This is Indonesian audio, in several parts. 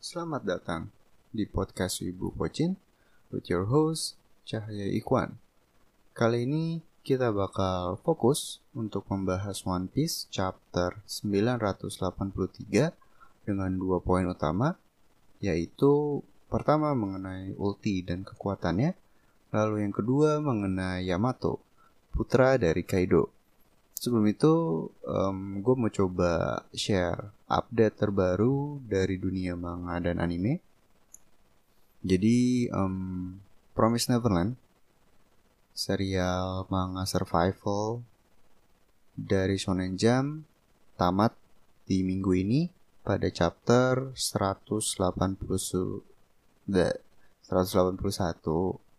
Selamat datang di podcast Ibu Pocin with your host Cahaya Ikwan. Kali ini kita bakal fokus untuk membahas One Piece chapter 983 dengan dua poin utama yaitu pertama mengenai ulti dan kekuatannya, lalu yang kedua mengenai Yamato, putra dari Kaido. Sebelum itu, um, gue mau coba share update terbaru dari dunia manga dan anime. Jadi, um, Promise Neverland, serial manga survival dari Shonen Jump tamat di minggu ini pada chapter 180 181.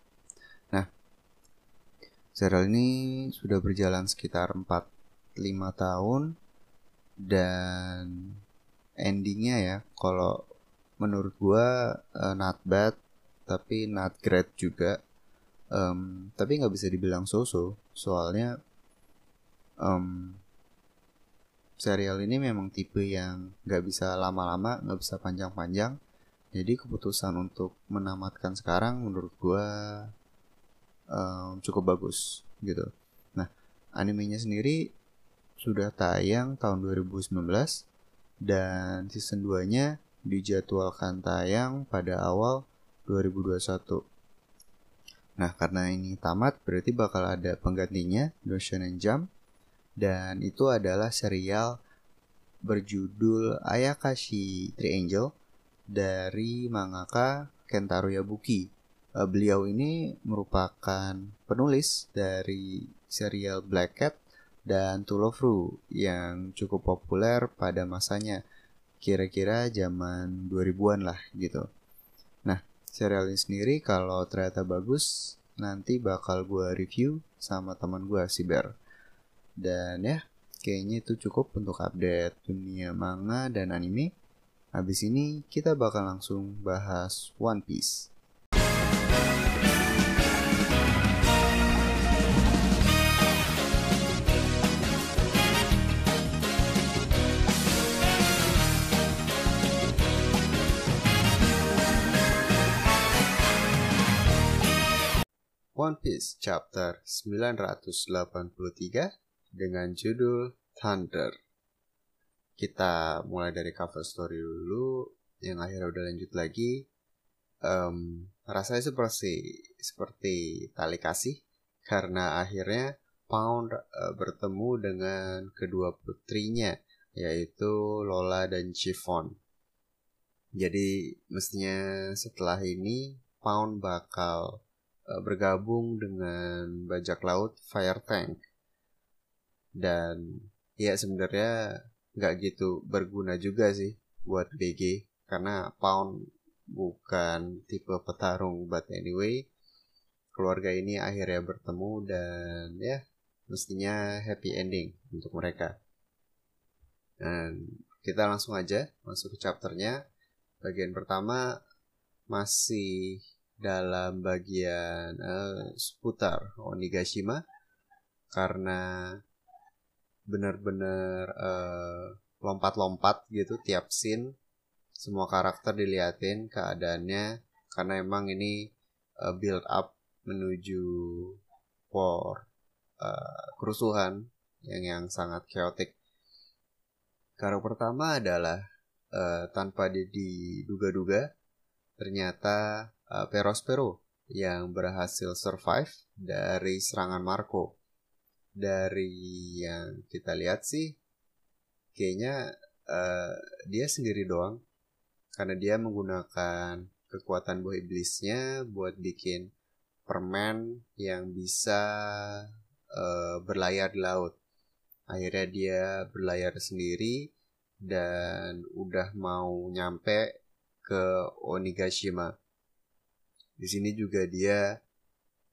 Serial ini sudah berjalan sekitar 4-5 tahun dan endingnya ya kalau menurut gua uh, not bad tapi not great juga. Um, tapi nggak bisa dibilang so-so soalnya um, serial ini memang tipe yang nggak bisa lama-lama nggak bisa panjang-panjang. Jadi keputusan untuk menamatkan sekarang menurut gua um, cukup bagus gitu nah animenya sendiri sudah tayang tahun 2019 dan season 2-nya dijadwalkan tayang pada awal 2021. Nah, karena ini tamat berarti bakal ada penggantinya Shonen Jump dan itu adalah serial berjudul Ayakashi Triangle dari mangaka Kentaro Yabuki. Uh, beliau ini merupakan penulis dari serial Black Cat dan Tulofru yang cukup populer pada masanya kira-kira zaman 2000-an lah gitu. Nah, serial ini sendiri kalau ternyata bagus nanti bakal gue review sama teman gue si Bear. Dan ya, kayaknya itu cukup untuk update dunia manga dan anime. Habis ini kita bakal langsung bahas One Piece. One Piece chapter 983 dengan judul Thunder. Kita mulai dari cover story dulu, yang akhirnya udah lanjut lagi. Um, rasanya seperti seperti tali kasih karena akhirnya Pound uh, bertemu dengan kedua putrinya yaitu Lola dan Chiffon. Jadi mestinya setelah ini Pound bakal Eh, bergabung dengan bajak laut Fire Tank dan ya sebenarnya nggak gitu berguna juga sih buat BG karena Pound bukan tipe petarung but anyway keluarga ini akhirnya bertemu dan ya mestinya happy ending untuk mereka. Dan kita langsung aja masuk ke chapternya. Bagian pertama masih dalam bagian uh, seputar Onigashima karena benar-benar uh, lompat-lompat gitu tiap scene semua karakter diliatin keadaannya karena emang ini uh, build up menuju war uh, kerusuhan yang yang sangat chaotic. Karakter pertama adalah uh, tanpa diduga-duga ternyata uh, Perospero yang berhasil survive dari serangan Marco. Dari yang kita lihat sih, kayaknya uh, dia sendiri doang, karena dia menggunakan kekuatan buah iblisnya buat bikin permen yang bisa uh, berlayar di laut. Akhirnya dia berlayar sendiri dan udah mau nyampe ke Onigashima di sini juga dia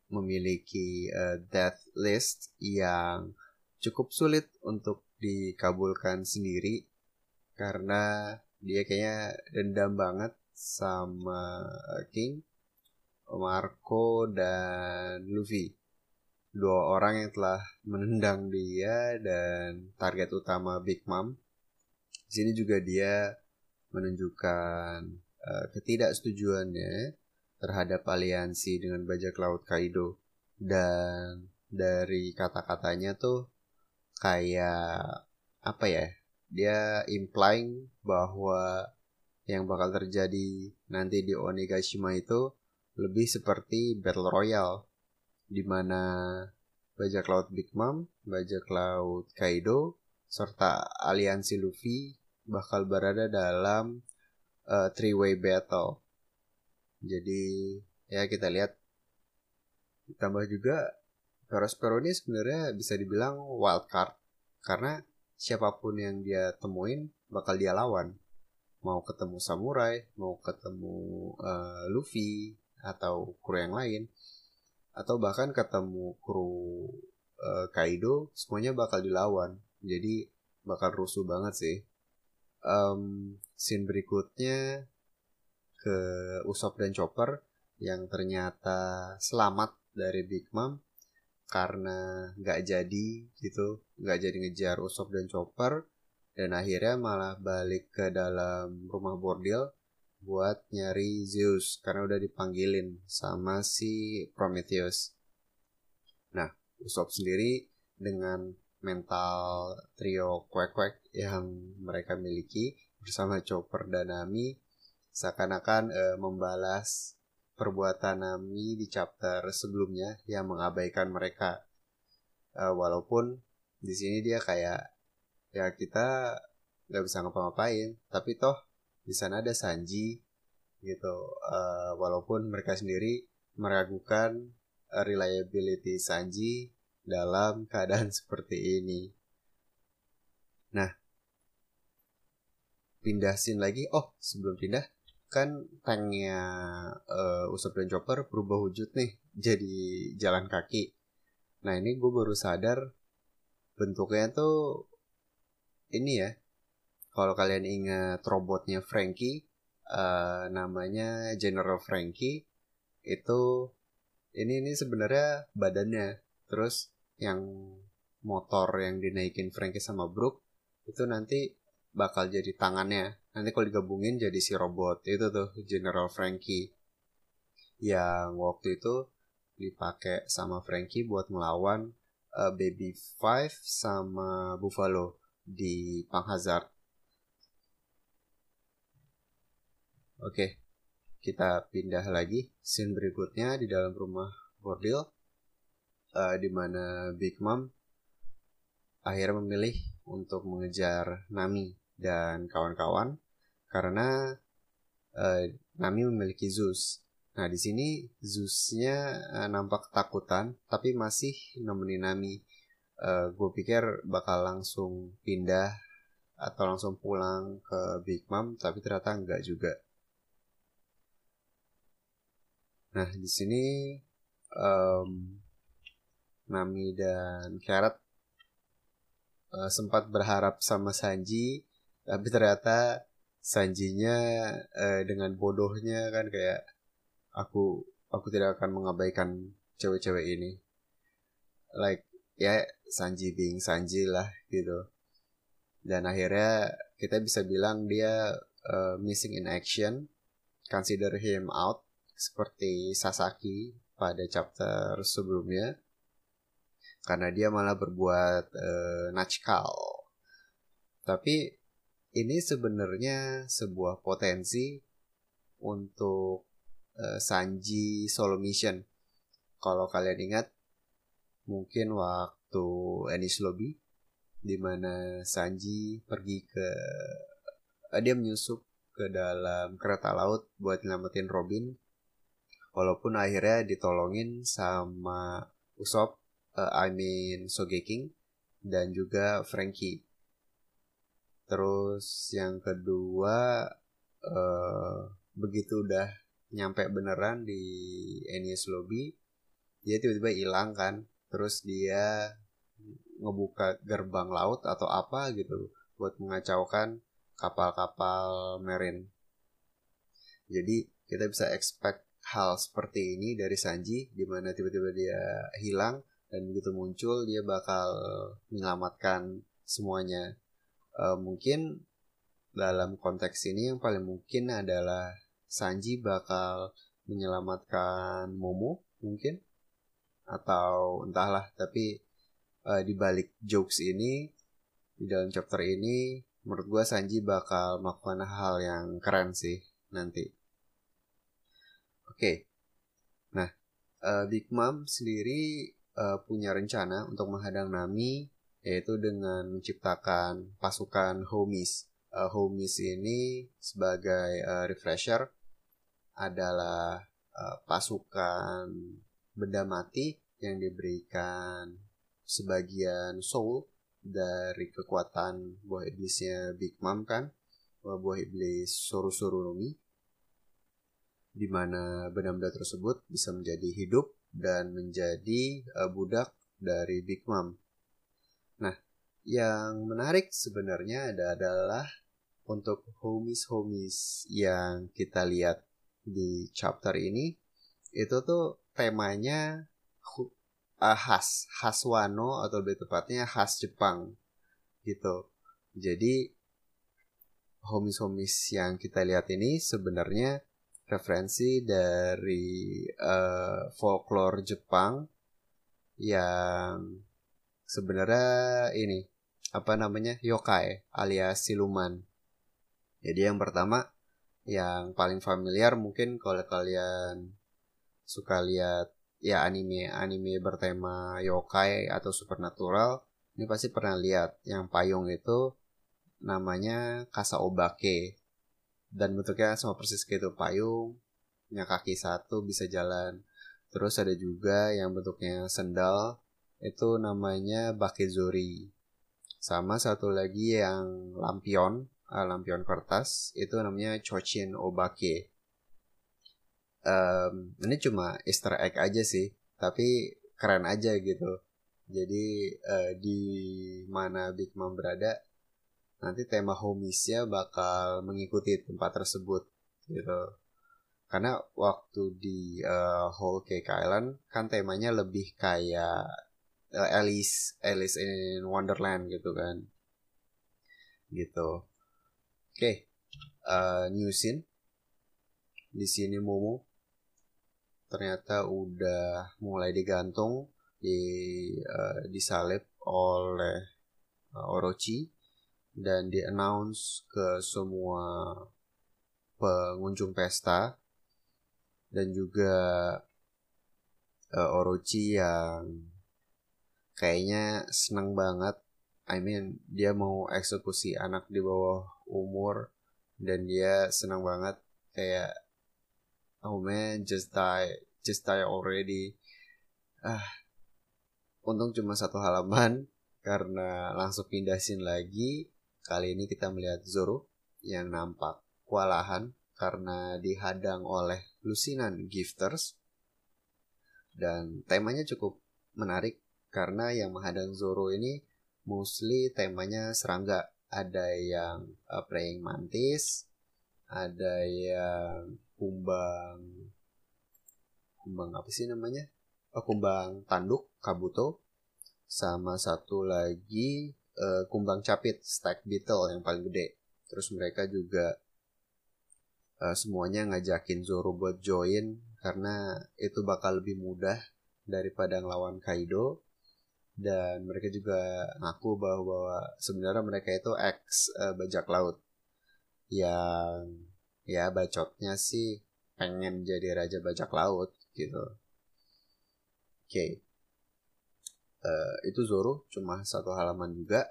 memiliki uh, death list yang cukup sulit untuk dikabulkan sendiri karena dia kayaknya dendam banget sama King, Marco dan Luffy. Dua orang yang telah menendang dia dan target utama Big Mom. Di sini juga dia menunjukkan uh, ketidaksetujuannya terhadap aliansi dengan bajak laut Kaido dan dari kata-katanya tuh kayak apa ya dia implying bahwa yang bakal terjadi nanti di Onigashima itu lebih seperti battle royale di mana bajak laut Big Mom, bajak laut Kaido, serta aliansi Luffy bakal berada dalam uh, three-way battle. Jadi ya kita lihat ditambah juga Perospero ini sebenarnya bisa dibilang wild card karena siapa pun yang dia temuin bakal dia lawan. Mau ketemu samurai, mau ketemu uh, Luffy atau kru yang lain atau bahkan ketemu kru uh, Kaido semuanya bakal dilawan. Jadi bakal rusuh banget sih um, scene berikutnya ke Usop dan Chopper yang ternyata selamat dari Big Mom karena nggak jadi gitu nggak jadi ngejar Usop dan Chopper dan akhirnya malah balik ke dalam rumah bordil buat nyari Zeus karena udah dipanggilin sama si Prometheus. Nah, Usop sendiri dengan mental trio kwek-kwek yang mereka miliki bersama Chopper dan Nami seakan-akan e, membalas perbuatan Nami di chapter sebelumnya yang mengabaikan mereka. E, walaupun di sini dia kayak ya kita nggak bisa ngapa-ngapain, tapi toh di sana ada Sanji gitu. E, walaupun mereka sendiri meragukan reliability Sanji dalam keadaan seperti ini. Nah, pindah scene lagi. Oh, sebelum pindah, kan tanknya uh, Usop dan Chopper berubah wujud nih jadi jalan kaki. Nah, ini gue baru sadar bentuknya tuh ini ya. Kalau kalian ingat robotnya Frankie, uh, namanya General Frankie, itu ini ini sebenarnya badannya. Terus yang motor yang dinaikin Frankie sama Brook itu nanti bakal jadi tangannya nanti kalau digabungin jadi si robot itu tuh General Frankie. Yang waktu itu dipakai sama Frankie buat melawan uh, Baby Five sama Buffalo di Pang Hazard. Oke, kita pindah lagi. Scene berikutnya di dalam rumah bordil uh, di mana Big Mom akhirnya memilih untuk mengejar Nami dan kawan-kawan karena uh, Nami memiliki Zeus. Nah di sini Zeusnya uh, nampak ketakutan tapi masih nemenin Nami. Uh, gue pikir bakal langsung pindah atau langsung pulang ke Big Mom tapi ternyata enggak juga. Nah di sini um, Nami dan Carrot sempat berharap sama Sanji tapi ternyata Sanjinya uh, dengan bodohnya kan kayak aku aku tidak akan mengabaikan cewek-cewek ini. Like ya Sanji being Sanji lah gitu. Dan akhirnya kita bisa bilang dia uh, missing in action. Consider him out seperti Sasaki pada chapter sebelumnya. Karena dia malah berbuat uh. Tapi ini sebenarnya sebuah potensi untuk uh, Sanji solo mission. Kalau kalian ingat, mungkin waktu Ennis Lobby, di mana Sanji pergi ke uh, dia menyusup ke dalam kereta laut buat nyelamatin Robin walaupun akhirnya ditolongin sama Usop uh, I mean Sogeking dan juga Frankie. Terus yang kedua uh, begitu udah nyampe beneran di Enies Lobby, dia tiba-tiba hilang kan. Terus dia ngebuka gerbang laut atau apa gitu buat mengacaukan kapal-kapal marine. Jadi kita bisa expect hal seperti ini dari Sanji di mana tiba-tiba dia hilang dan begitu muncul dia bakal menyelamatkan semuanya uh, mungkin dalam konteks ini yang paling mungkin adalah Sanji bakal menyelamatkan Momo mungkin atau entahlah tapi uh, di balik jokes ini di dalam chapter ini menurut gue Sanji bakal melakukan hal yang keren sih nanti. Oke, okay. nah uh, Big Mom sendiri uh, punya rencana untuk menghadang Nami yaitu dengan menciptakan pasukan homies. Uh, homies ini sebagai uh, refresher adalah uh, pasukan benda mati yang diberikan sebagian soul dari kekuatan buah iblisnya Big Mom kan buah iblis Soru Nomi di mana benda-benda tersebut bisa menjadi hidup dan menjadi uh, budak dari Big Mom. Yang menarik sebenarnya adalah untuk homies-homies yang kita lihat di chapter ini itu tuh temanya uh, khas khas Wano atau lebih tepatnya khas Jepang gitu. Jadi homies-homies yang kita lihat ini sebenarnya referensi dari uh, folklore Jepang yang sebenarnya ini apa namanya yokai alias siluman. Jadi yang pertama yang paling familiar mungkin kalau kalian suka lihat ya anime anime bertema yokai atau supernatural ini pasti pernah lihat. Yang payung itu namanya kasa obake dan bentuknya sama persis kayak itu payung punya kaki satu bisa jalan. Terus ada juga yang bentuknya sendal itu namanya bakezori sama satu lagi yang lampion uh, lampion kertas itu namanya chochin obake. Um, ini cuma Easter egg aja sih tapi keren aja gitu. Jadi uh, di mana Big Mom berada nanti tema homisnya bakal mengikuti tempat tersebut gitu. Karena waktu di uh, Whole Cake Island kan temanya lebih kayak uh, Alice Alice in Wonderland gitu kan gitu oke okay. uh, new scene di sini Momo ternyata udah mulai digantung di uh, disalib oleh uh, Orochi dan di announce ke semua pengunjung pesta dan juga uh, Orochi yang kayaknya seneng banget. I mean dia mau eksekusi anak di bawah umur dan dia senang banget. Kayak oh man just die just die already. Ah untung cuma satu halaman karena langsung pindah scene lagi. Kali ini kita melihat Zoro yang nampak kewalahan karena dihadang oleh lusinan gifters. Dan temanya cukup menarik karena yang menghadang Zoro ini mostly temanya serangga. Ada yang uh, praying mantis ada yang kumbang kumbang apa sih namanya? Oh, kumbang tanduk kabuto sama satu lagi uh, kumbang capit stack beetle yang paling gede. Terus mereka juga uh, semuanya ngajakin Zoro buat join karena itu bakal lebih mudah daripada ngelawan Kaido dan mereka juga ngaku bahwa sebenarnya mereka itu ex uh, bajak laut. Yang ya bacotnya sih pengen jadi raja bajak laut gitu. Oke. Okay. uh, eh, itu Zoro cuma satu halaman juga.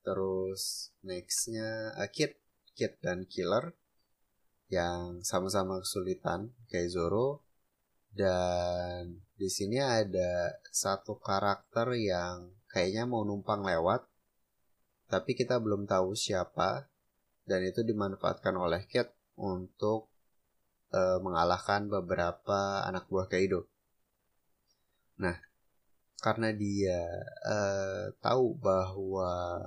Terus nextnya uh, Kit. Kit dan Killer. Yang sama-sama kesulitan kayak Zoro dan di sini ada satu karakter yang kayaknya mau numpang lewat tapi kita belum tahu siapa dan itu dimanfaatkan oleh Kit untuk uh, mengalahkan beberapa anak buah Kaido. Nah, karena dia uh, tahu bahwa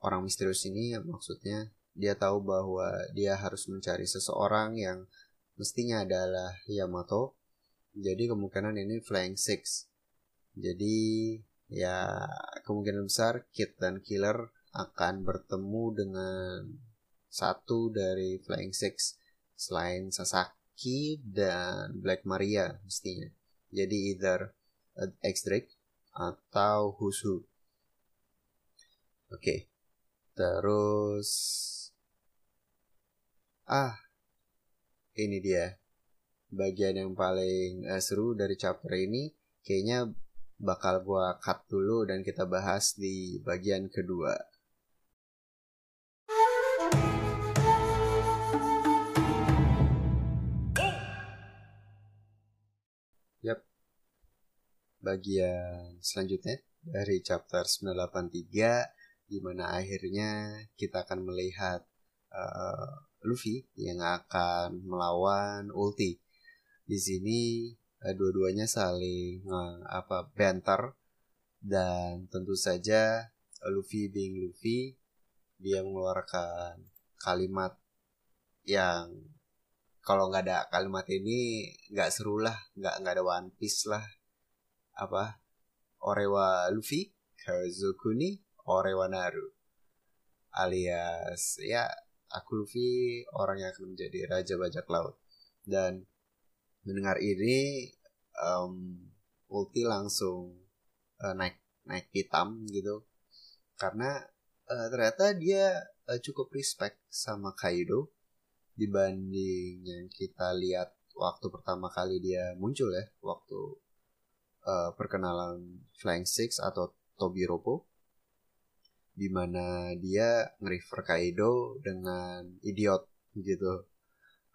orang misterius ini maksudnya dia tahu bahwa dia harus mencari seseorang yang mestinya adalah Yamato. Jadi kemungkinan ini Flying Six. Jadi ya kemungkinan besar Kid dan Killer akan bertemu dengan satu dari Flying Six selain Sasaki dan Black Maria mestinya. Jadi either X Drake atau Husu. Oke. Okay. Terus ah ini dia bagian yang paling uh, seru dari chapter ini kayaknya bakal gua cut dulu dan kita bahas di bagian kedua. Yap. Bagian selanjutnya dari chapter 983 di mana akhirnya kita akan melihat uh, Luffy yang akan melawan Ulti. Di sini uh, dua-duanya saling uh, apa banter dan tentu saja Luffy being Luffy dia mengeluarkan kalimat yang kalau nggak ada kalimat ini nggak seru lah nggak nggak ada One Piece lah. Apa? Orewa Luffy Kazukuni Orewa Naru. Alias ya aku Luffy orang yang akan menjadi raja bajak laut. Dan mendengar ini um, Ulti langsung uh, naik naik hitam gitu karena uh, ternyata dia uh, cukup respect sama Kaido dibanding yang kita lihat waktu pertama kali dia muncul ya waktu uh, perkenalan Flying Six atau Tobiropo di mana dia nge-refer Kaido dengan idiot gitu.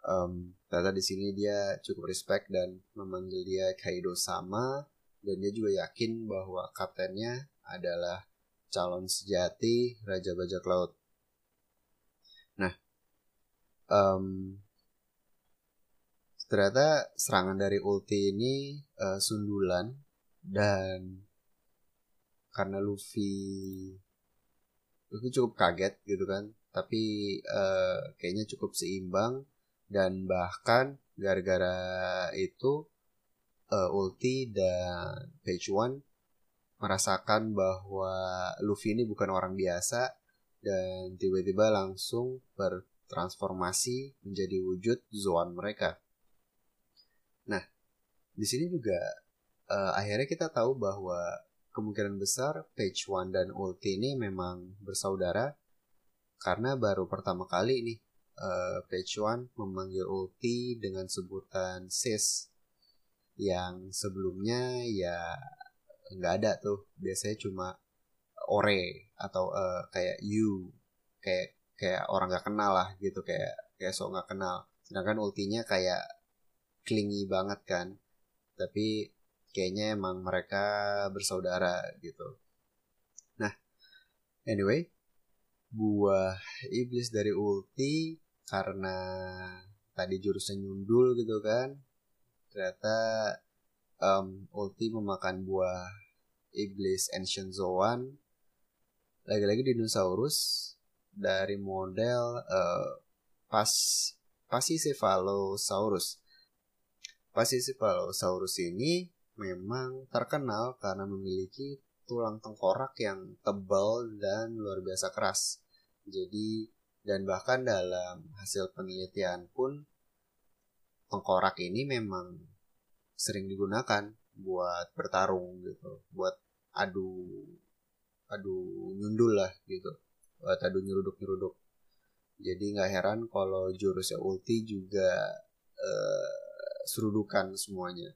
Um, ternyata di sini dia cukup respect dan memanggil dia Kaido sama dan dia juga yakin bahwa kaptennya adalah calon sejati Raja Bajak Laut. Nah, um, ternyata serangan dari ulti ini uh, sundulan dan karena Luffy Luffy cukup kaget gitu kan tapi uh, kayaknya cukup seimbang dan bahkan gara-gara itu uh, ulti dan page one merasakan bahwa Luffy ini bukan orang biasa dan tiba-tiba langsung ber transformasi menjadi wujud Zoan mereka. Nah, di sini juga uh, akhirnya kita tahu bahwa kemungkinan besar Page One dan Ulti ini memang bersaudara karena baru pertama kali nih uh, Page One memanggil Ulti dengan sebutan sis. Yang sebelumnya ya nggak ada tuh. Biasanya cuma ore atau uh, kayak you. Kayak kayak orang gak kenal lah gitu kayak kayak sok gak kenal. Sedangkan ultinya kayak klingi banget kan. Tapi kayaknya emang mereka bersaudara gitu. Nah anyway buah iblis dari ulti karena tadi jurusnya nyundul gitu kan ternyata um, ulti memakan buah iblis ancient zoan lagi-lagi dinosaurus dari model uh, pas Pachycephalosaurus. Pachycephalosaurus ini memang terkenal karena memiliki tulang tengkorak yang tebal dan luar biasa keras. Jadi dan bahkan dalam hasil penelitian pun tengkorak ini memang sering digunakan buat bertarung gitu, buat adu adu nyundul lah gitu buat adu nyeruduk-nyeruduk. Jadi nggak heran kalau jurusnya ulti juga uh, serudukan semuanya.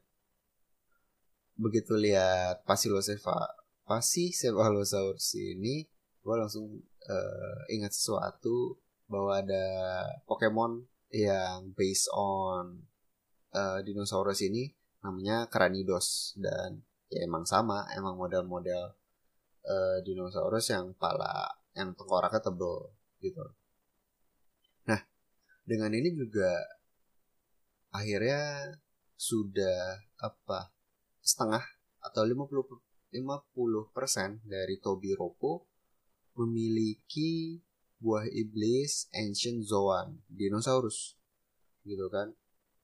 Begitu lihat Pasilosefa, Pasicephalosaurus ini, gue langsung uh, ingat sesuatu bahwa ada Pokemon yang based on uh, dinosaurus ini namanya Cranidos dan ya emang sama emang model-model uh, dinosaurus yang pala yang tengkoraknya tebel gitu. Nah, dengan ini juga akhirnya sudah apa setengah atau 50 50% dari Tobi Roppo memiliki buah iblis Ancient Zoan dinosaurus gitu kan?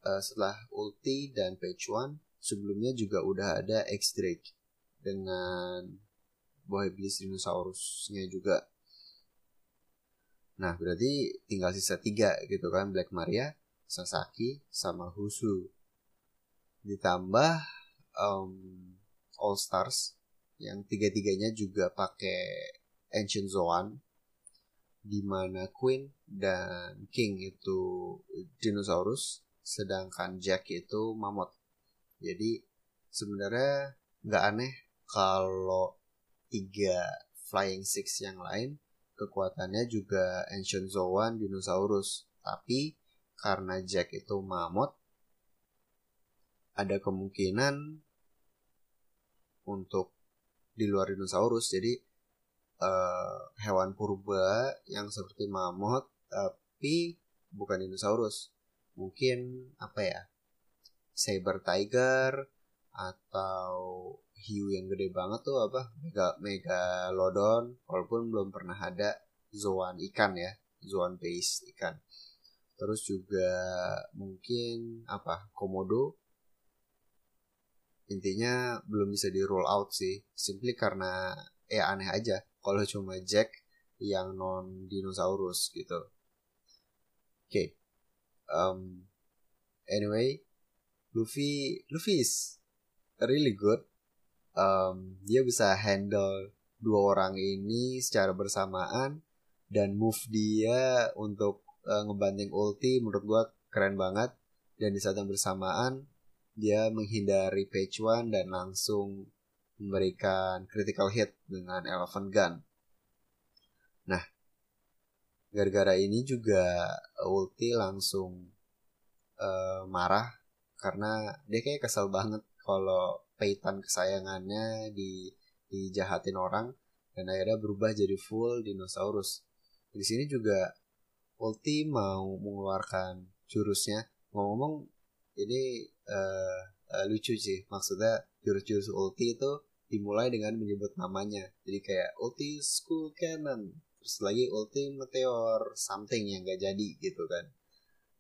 Uh, setelah Ulti dan Page One sebelumnya juga udah ada X Drake dengan buah iblis dinosaurusnya juga. Nah, berarti tinggal sisa tiga gitu kan? Black Maria Sasaki, sama Husu. Ditambah um, All Stars yang tiga-tiganya juga pakai Ancient Zoan di mana Queen dan King itu dinosaurus sedangkan Jack itu mammoth. Jadi sebenarnya nggak aneh kalau tiga Flying Six yang lain kekuatannya juga Ancient Zoan dinosaurus. Tapi karena Jack itu mammoth, ada kemungkinan untuk di luar dinosaurus. Jadi uh, hewan purba yang seperti mammoth tapi bukan dinosaurus. Mungkin apa ya? Saber tiger atau hiu yang gede banget tuh apa mega megalodon walaupun belum pernah ada zoan ikan ya zoan base ikan terus juga mungkin apa komodo intinya belum bisa di roll out sih simply karena ya aneh aja kalau cuma Jack yang non dinosaurus gitu oke okay. um, anyway Luffy Luffy is really good. Um, dia bisa handle dua orang ini secara bersamaan dan move dia untuk uh, ngebanting ulti menurut gua keren banget dan di saat yang bersamaan dia menghindari page one dan langsung memberikan critical hit dengan elephant gun. Nah, gara-gara ini juga ulti langsung uh, marah karena dia kayak kesel banget kalau peitan kesayangannya di dijahatin orang dan akhirnya berubah jadi full dinosaurus. Di sini juga Ulti mau mengeluarkan jurusnya. Ngomong-ngomong ini uh, uh, lucu sih. Maksudnya jurus-jurus Ulti itu dimulai dengan menyebut namanya. Jadi kayak Ulti School Cannon. Terus lagi Ulti Meteor something yang gak jadi gitu kan.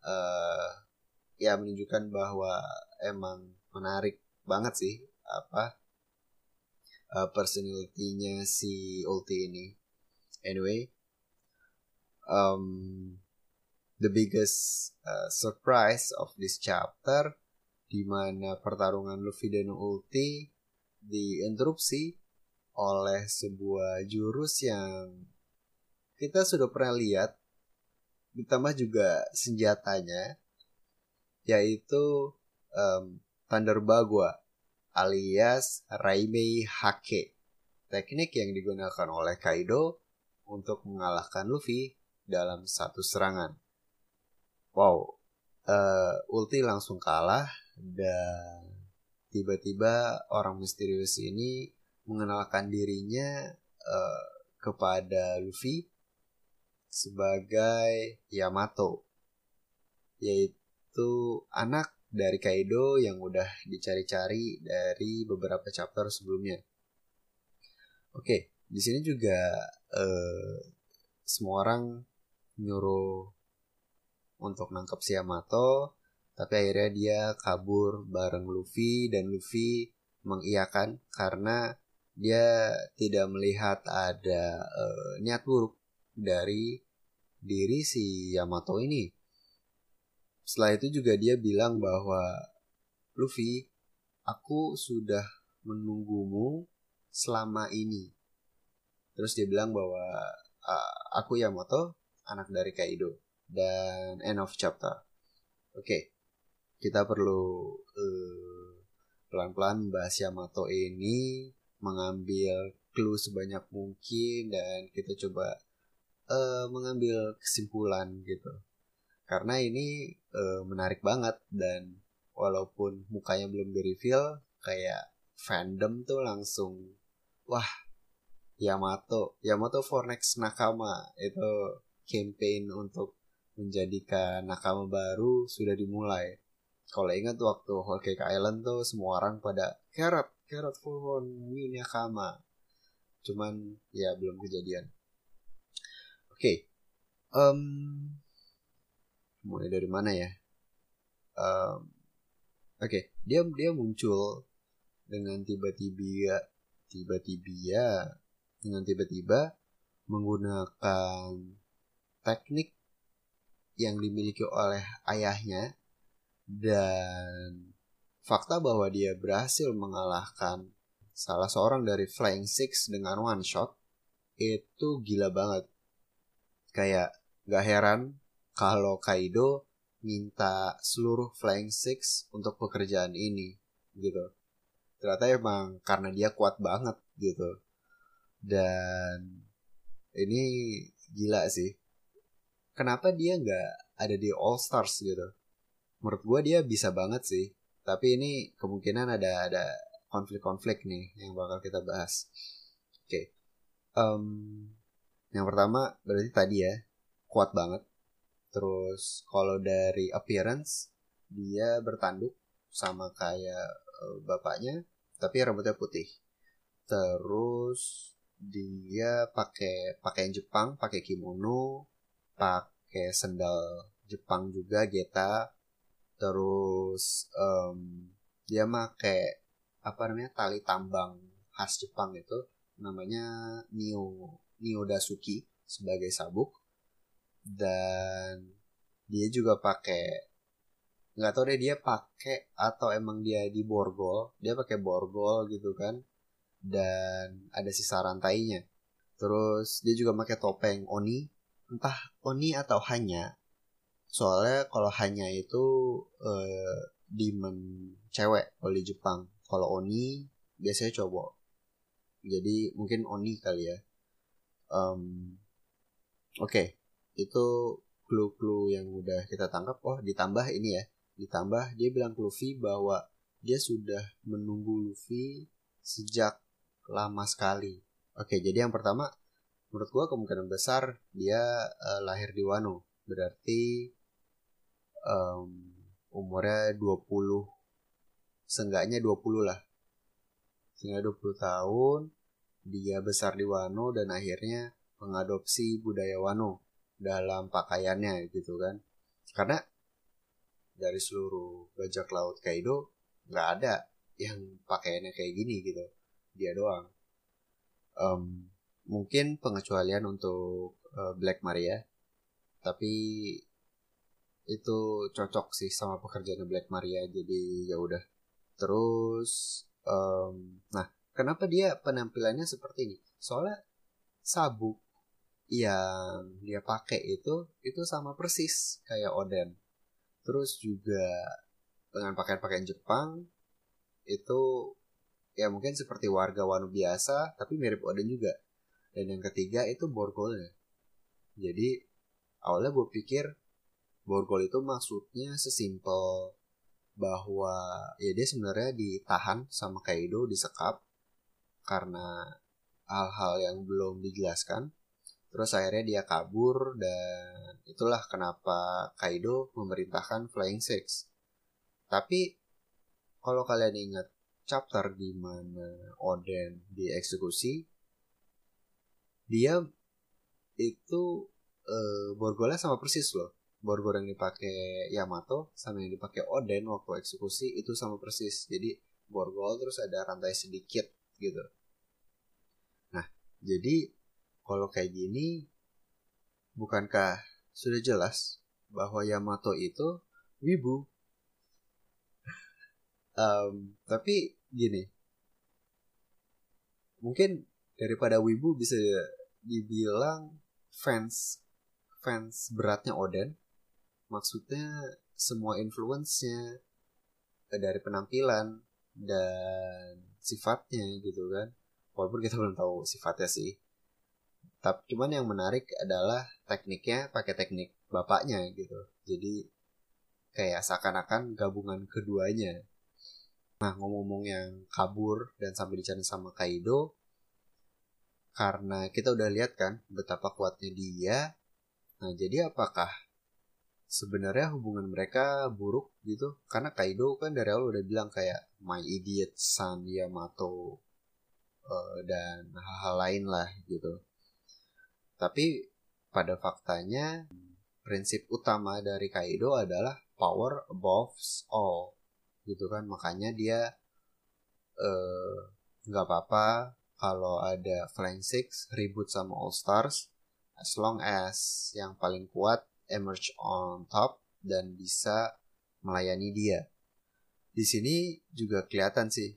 Uh, ya menunjukkan bahwa emang menarik banget sih apa uh, personality-nya si Ulti ini. Anyway, um, the biggest uh, surprise of this chapter di mana pertarungan Luffy dan Ulti diinterupsi oleh sebuah jurus yang kita sudah pernah lihat ditambah juga senjatanya yaitu um, Thunder Bagua alias Raimei Hake. Teknik yang digunakan oleh Kaido untuk mengalahkan Luffy dalam satu serangan. Wow, uh, ulti langsung kalah dan tiba-tiba orang misterius ini mengenalkan dirinya uh, kepada Luffy sebagai Yamato, yaitu anak dari Kaido yang udah dicari-cari dari beberapa chapter sebelumnya. Oke, di sini juga uh, semua orang nyuruh untuk nangkep si Yamato, tapi akhirnya dia kabur bareng Luffy dan Luffy mengiyakan karena dia tidak melihat ada uh, niat buruk dari diri si Yamato ini. Setelah itu juga dia bilang bahwa Luffy, aku sudah menunggumu selama ini. Terus dia bilang bahwa uh, aku Yamato, anak dari Kaido. Dan end of chapter. Oke, okay. Kita perlu uh, pelan-pelan membahas Yamato ini, mengambil clue sebanyak mungkin dan kita coba uh, mengambil kesimpulan gitu. Karena ini uh, menarik banget dan walaupun mukanya belum di reveal kayak fandom tuh langsung wah Yamato Yamato for next nakama. Itu campaign untuk menjadikan nakama baru sudah dimulai kalau ingat waktu Whole Cake Island tuh semua orang pada carrot carrot for new nakama cuman ya belum kejadian oke okay. um, mulai dari mana ya um, oke okay. dia dia muncul dengan tiba-tiba tiba-tiba dengan tiba-tiba menggunakan teknik yang dimiliki oleh ayahnya dan fakta bahwa dia berhasil mengalahkan salah seorang dari Flying Six dengan one shot itu gila banget. Kayak gak heran kalau Kaido minta seluruh Flying Six untuk pekerjaan ini gitu. Ternyata emang karena dia kuat banget gitu. Dan ini gila sih kenapa dia nggak ada di All Stars gitu menurut gue dia bisa banget sih. Tapi ini kemungkinan ada ada konflik-konflik nih yang bakal kita bahas. Oke. Okay. um, yang pertama berarti tadi ya kuat banget. Terus kalau dari appearance dia bertanduk sama kayak uh, bapaknya tapi rambutnya putih. Terus dia pakai pakaian Jepang pakai kimono pakai sendal Jepang juga Geta terus um, dia pakai apa namanya tali tambang khas Jepang itu namanya Nio Nio Dasuki sebagai sabuk. Dan dia juga pakai nggak tahu deh dia pakai atau emang dia di borgol. Dia pakai borgol gitu kan. Dan ada sisa rantainya. Terus dia juga pakai topeng oni. Entah Oni atau hanya soalnya kalau hanya itu uh, demon cewek kalau di Jepang. Kalau Oni biasanya cowok. Jadi mungkin Oni kali ya. Um, oke. Okay. itu clue-clue yang udah kita tangkap. Oh ditambah ini ya. Ditambah dia bilang ke Luffy bahwa dia sudah menunggu Luffy sejak lama sekali. Oke jadi yang pertama menurut gua kemungkinan besar dia uh, lahir di Wano. Berarti um, umurnya 20 seenggaknya 20 lah. Sehingga 20 tahun dia besar di Wano dan akhirnya mengadopsi budaya Wano dalam pakaiannya gitu kan. Karena dari seluruh bajak laut Kaido nggak ada yang pakaiannya kayak gini gitu. Dia doang. Um, mungkin pengecualian untuk uh, Black Maria tapi itu cocok sih sama pekerjaan Black Maria jadi ya udah. Terus um, nah kenapa dia penampilannya seperti ini? Soalnya sabuk yang dia pakai itu itu sama persis kayak Oden. Terus juga dengan pakaian-pakaian Jepang itu ya mungkin seperti warga Wano biasa tapi mirip Oden juga. Dan yang ketiga itu borgolnya. Jadi awalnya gue pikir borgol itu maksudnya sesimpel bahwa ya dia sebenarnya ditahan sama Kaido disekap karena hal-hal yang belum dijelaskan. Terus akhirnya dia kabur dan itulah kenapa Kaido memerintahkan Flying Six. Tapi kalau kalian ingat chapter di mana Oden dieksekusi dia itu uh, borgolnya sama persis loh borgol yang dipakai Yamato sama yang dipakai Oden waktu eksekusi itu sama persis. Jadi borgol terus ada rantai sedikit gitu. Nah jadi kalau kayak gini bukankah sudah jelas bahwa Yamato itu wibu? Um, tapi gini mungkin daripada wibu bisa dibilang fans fans beratnya Oden maksudnya semua influence-nya eh, dari penampilan dan sifatnya gitu kan. Walaupun kita belum tahu sifatnya sih. Tapi cuman yang menarik adalah tekniknya pakai teknik bapaknya gitu. Jadi kayak seakan-akan gabungan keduanya. Nah ngomong-ngomong yang kabur dan sampai dicari sama Kaido karena kita udah lihat kan betapa kuatnya dia. Nah, jadi apakah sebenarnya hubungan mereka buruk gitu? Karena Kaido kan dari awal udah bilang kayak my idiot son Yamato uh, dan hal-hal lain lah gitu. Tapi pada faktanya prinsip utama dari Kaido adalah power above all gitu kan makanya dia eh, nggak uh, apa-apa kalau ada Flying Six ribut sama All Stars as long as yang paling kuat emerge on top dan bisa melayani dia. Di sini juga kelihatan sih.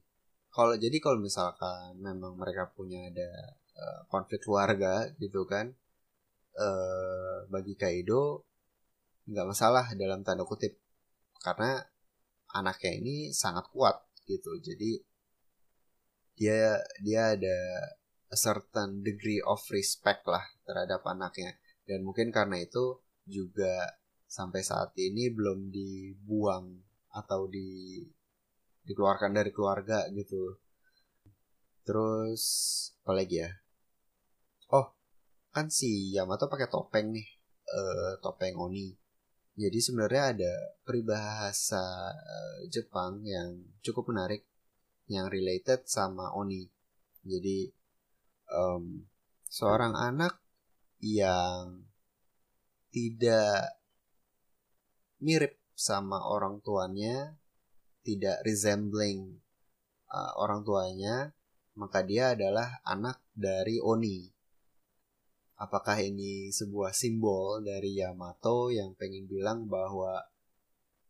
Kalau jadi kalau misalkan memang mereka punya ada uh, konflik keluarga gitu kan, uh, bagi Kaido nggak masalah dalam tanda kutip karena anaknya ini sangat kuat gitu. Jadi dia dia ada a certain degree of respect lah terhadap anaknya dan mungkin karena itu juga sampai saat ini belum dibuang atau di dikeluarkan dari keluarga gitu. Terus apa lagi ya? Oh kan si Yamato pakai topeng nih uh, topeng oni. Jadi sebenarnya ada peribahasa uh, Jepang yang cukup menarik yang related sama oni. Jadi um, seorang anak yang tidak mirip sama orang tuanya, tidak resembling uh, orang tuanya, maka dia adalah anak dari Oni. Apakah ini sebuah simbol dari Yamato yang pengen bilang bahwa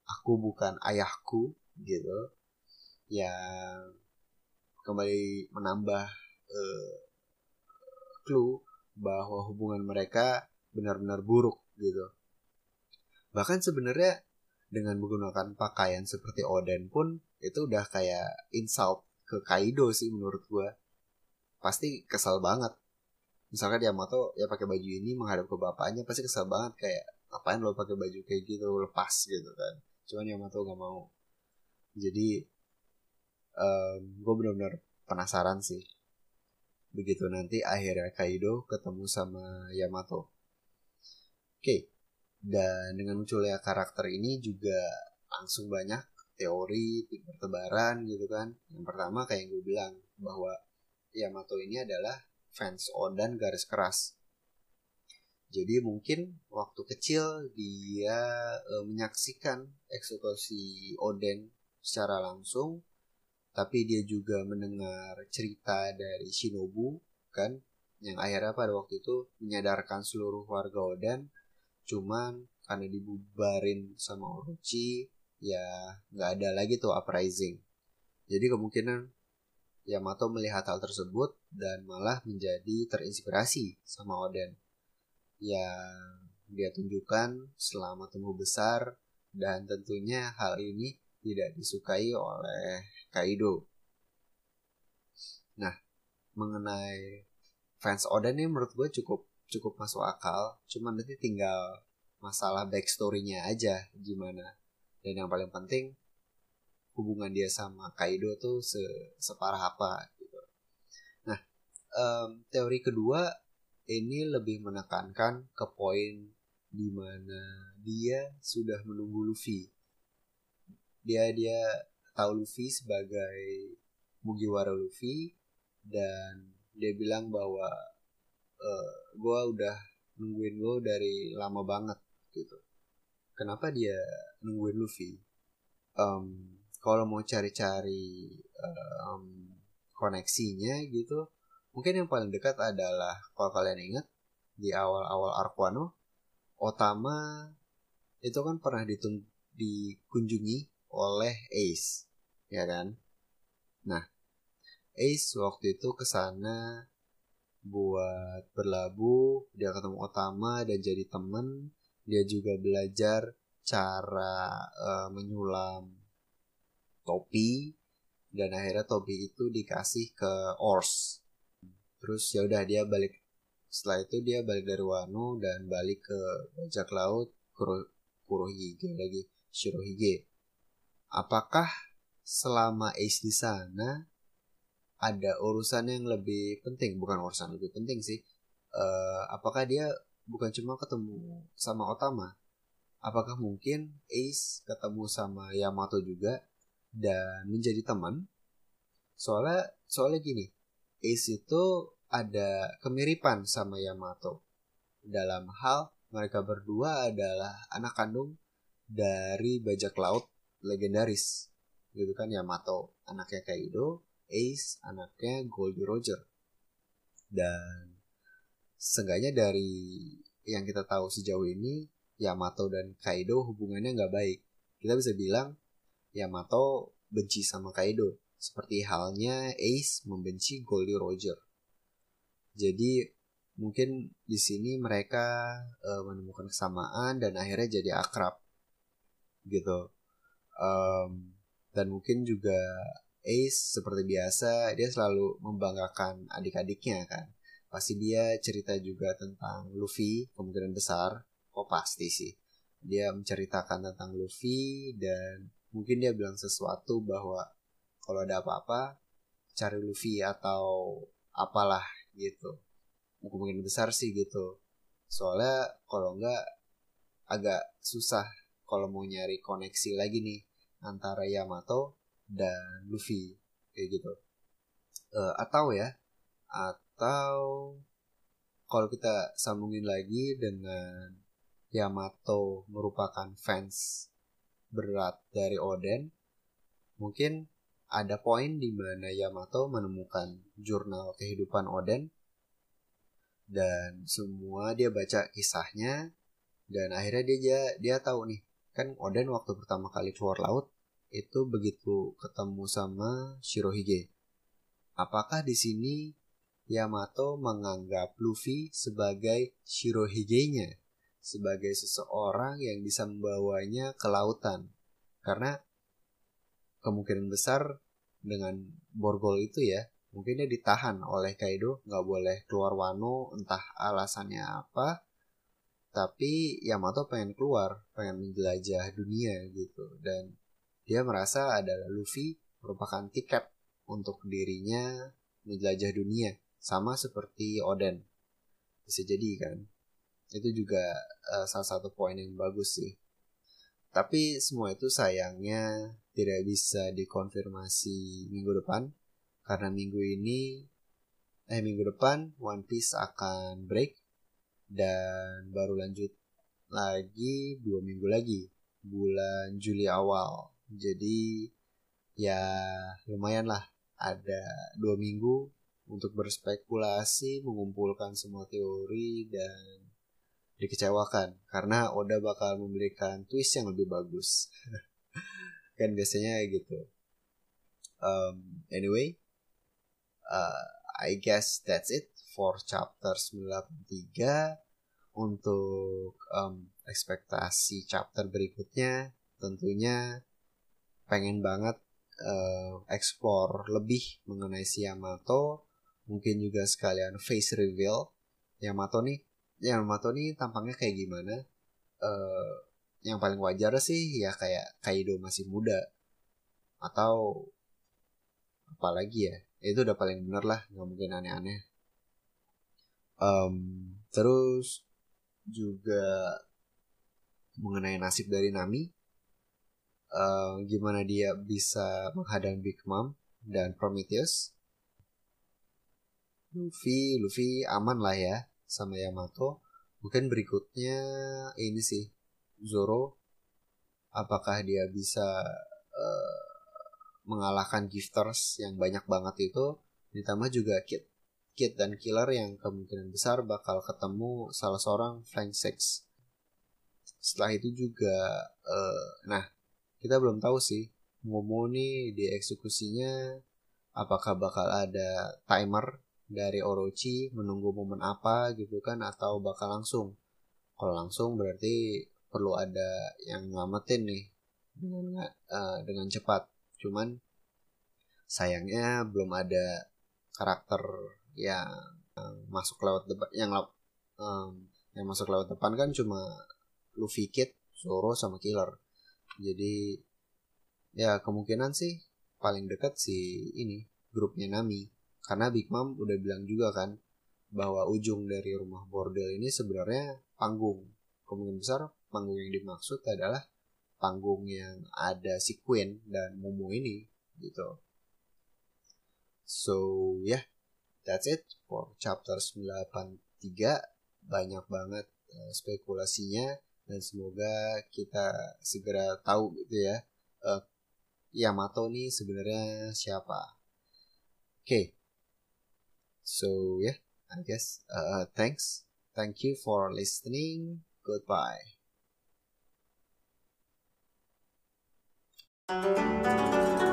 aku bukan ayahku gitu, yang kembali menambah uh, clue bahwa hubungan mereka benar-benar buruk gitu. Bahkan sebenarnya dengan menggunakan pakaian seperti Oden pun itu udah kayak insult ke Kaido sih menurut gua. Pasti kesal banget. Misalkan Yamato ya pakai baju ini menghadap ke bapaknya pasti kesal banget kayak ngapain lo pakai baju kayak gitu lepas gitu kan. Cuman Yamato gak mau. Jadi um, gue benar-benar penasaran sih begitu nanti akhirnya Kaido ketemu sama Yamato. Oke, dan dengan munculnya karakter ini juga langsung banyak teori bertebaran gitu kan. Yang pertama kayak yang gue bilang bahwa Yamato ini adalah fans Odan garis keras. Jadi mungkin waktu kecil dia e, menyaksikan eksekusi Oden secara langsung tapi dia juga mendengar cerita dari Shinobu kan yang akhirnya pada waktu itu menyadarkan seluruh warga Oden cuman karena dibubarin sama Orochi ya nggak ada lagi tuh uprising jadi kemungkinan Yamato melihat hal tersebut dan malah menjadi terinspirasi sama Oden yang dia tunjukkan selama tumbuh besar dan tentunya hal ini tidak disukai oleh Kaido. Nah, mengenai fans Oda nih menurut gue cukup cukup masuk akal. Cuman nanti tinggal masalah backstory-nya aja gimana. Dan yang paling penting hubungan dia sama Kaido tuh se separah apa gitu. Nah, um, teori kedua ini lebih menekankan ke poin di mana dia sudah menunggu Luffy. Dia dia tahu Luffy sebagai Mugiwara Luffy dan dia bilang bahwa e, eh, gue udah nungguin lo dari lama banget gitu. Kenapa dia nungguin Luffy? Um, kalau mau cari-cari um, koneksinya gitu, mungkin yang paling dekat adalah kalau kalian ingat di awal-awal Arquano, Otama itu kan pernah dikunjungi oleh Ace ya kan nah Ace waktu itu ke sana buat berlabuh dia ketemu Otama dan jadi temen dia juga belajar cara uh, menyulam topi dan akhirnya topi itu dikasih ke Ors. Terus ya udah dia balik setelah itu dia balik dari Wano dan balik ke bajak laut Kuro, Kurohige lagi Shirohige. Apakah selama Ace di sana ada urusan yang lebih penting bukan urusan lebih penting sih. Uh, apakah dia bukan cuma ketemu sama Otama? Apakah mungkin Ace ketemu sama Yamato juga dan menjadi teman? Soalnya soalnya gini Ace itu ada kemiripan sama Yamato. Dalam hal mereka berdua adalah anak kandung dari bajak laut legendaris. Gitu kan Yamato anaknya Kaido Ace anaknya Goldie Roger dan seenggaknya dari yang kita tahu sejauh ini Yamato dan Kaido hubungannya nggak baik. Kita bisa bilang Yamato benci sama Kaido, seperti halnya Ace membenci Goldie Roger. Jadi mungkin di sini mereka uh, menemukan kesamaan dan akhirnya jadi akrab gitu. Um, dan mungkin juga Ace seperti biasa dia selalu membanggakan adik-adiknya kan. Pasti dia cerita juga tentang Luffy kemungkinan besar. Oh pasti sih. Dia menceritakan tentang Luffy dan mungkin dia bilang sesuatu bahwa kalau ada apa-apa cari Luffy atau apalah gitu mungkin besar sih gitu soalnya kalau enggak agak susah kalau mau nyari koneksi lagi nih antara Yamato dan Luffy kayak gitu. Uh, atau ya atau kalau kita sambungin lagi dengan Yamato merupakan fans berat dari Oden, mungkin ada poin di mana Yamato menemukan jurnal kehidupan Oden dan semua dia baca kisahnya dan akhirnya dia dia tahu nih kan Oden waktu pertama kali keluar laut itu begitu ketemu sama Shirohige. Apakah di sini Yamato menganggap Luffy sebagai Shirohige-nya? sebagai seseorang yang bisa membawanya ke lautan. Karena kemungkinan besar dengan borgol itu ya, mungkin dia ditahan oleh Kaido, nggak boleh keluar Wano, entah alasannya apa. Tapi Yamato pengen keluar, pengen menjelajah dunia gitu. Dan dia merasa adalah Luffy merupakan tiket untuk dirinya menjelajah dunia. Sama seperti Oden. Bisa jadi kan itu juga uh, salah satu poin yang bagus sih tapi semua itu sayangnya tidak bisa dikonfirmasi minggu depan karena minggu ini eh minggu depan One Piece akan break dan baru lanjut lagi dua minggu lagi bulan Juli awal jadi ya lumayan lah. Ada dua minggu untuk berspekulasi mengumpulkan semua teori dan dikecewakan. Karena Oda bakal memberikan twist yang lebih bagus. Kan biasanya gitu. Um, anyway uh, I guess that's it for chapter 93 untuk um, ekspektasi chapter berikutnya tentunya pengen banget uh, explore lebih mengenai si Yamato mungkin juga sekalian face reveal. Yamato nih Yamato nih tampangnya kayak gimana? Uh, yang paling wajar sih ya kayak Kaido masih muda. Atau apalagi ya? Itu udah paling bener lah nggak mungkin aneh-aneh. Um, terus juga mengenai nasib dari Nami uh, gimana dia bisa menghadang Big Mom dan Prometheus? Luffy Luffy aman lah ya sama Yamato. Mungkin berikutnya ini sih Zoro. Apakah dia bisa uh, mengalahkan gifters yang banyak banget itu? Ditambah juga Kid Kid dan Killer yang kemungkinan besar bakal ketemu salah seorang Flying Six. Setelah itu juga uh, nah kita belum tahu sih Momo nih di eksekusinya apakah bakal ada timer dari Orochi menunggu momen apa gitu kan atau bakal langsung? Kalau langsung berarti perlu ada yang ngamatin nih dengan uh, dengan cepat. Cuman sayangnya belum ada karakter yang, yang masuk lewat depan yang um, yang masuk lewat depan kan cuma Luffy Kid, Zoro sama Killer jadi ya kemungkinan sih paling dekat si ini grupnya Nami karena Big Mom udah bilang juga kan bahwa ujung dari rumah bordel ini sebenarnya panggung. Kemungkinan besar panggung yang dimaksud adalah panggung yang ada si Queen dan Momo ini gitu. So ya, yeah, that's it for chapter 93. Banyak banget uh, spekulasinya dan semoga kita segera tahu gitu ya uh, Yamato nih sebenarnya siapa. Oke, okay. so yeah, I guess uh, thanks, thank you for listening. Goodbye. Thank you.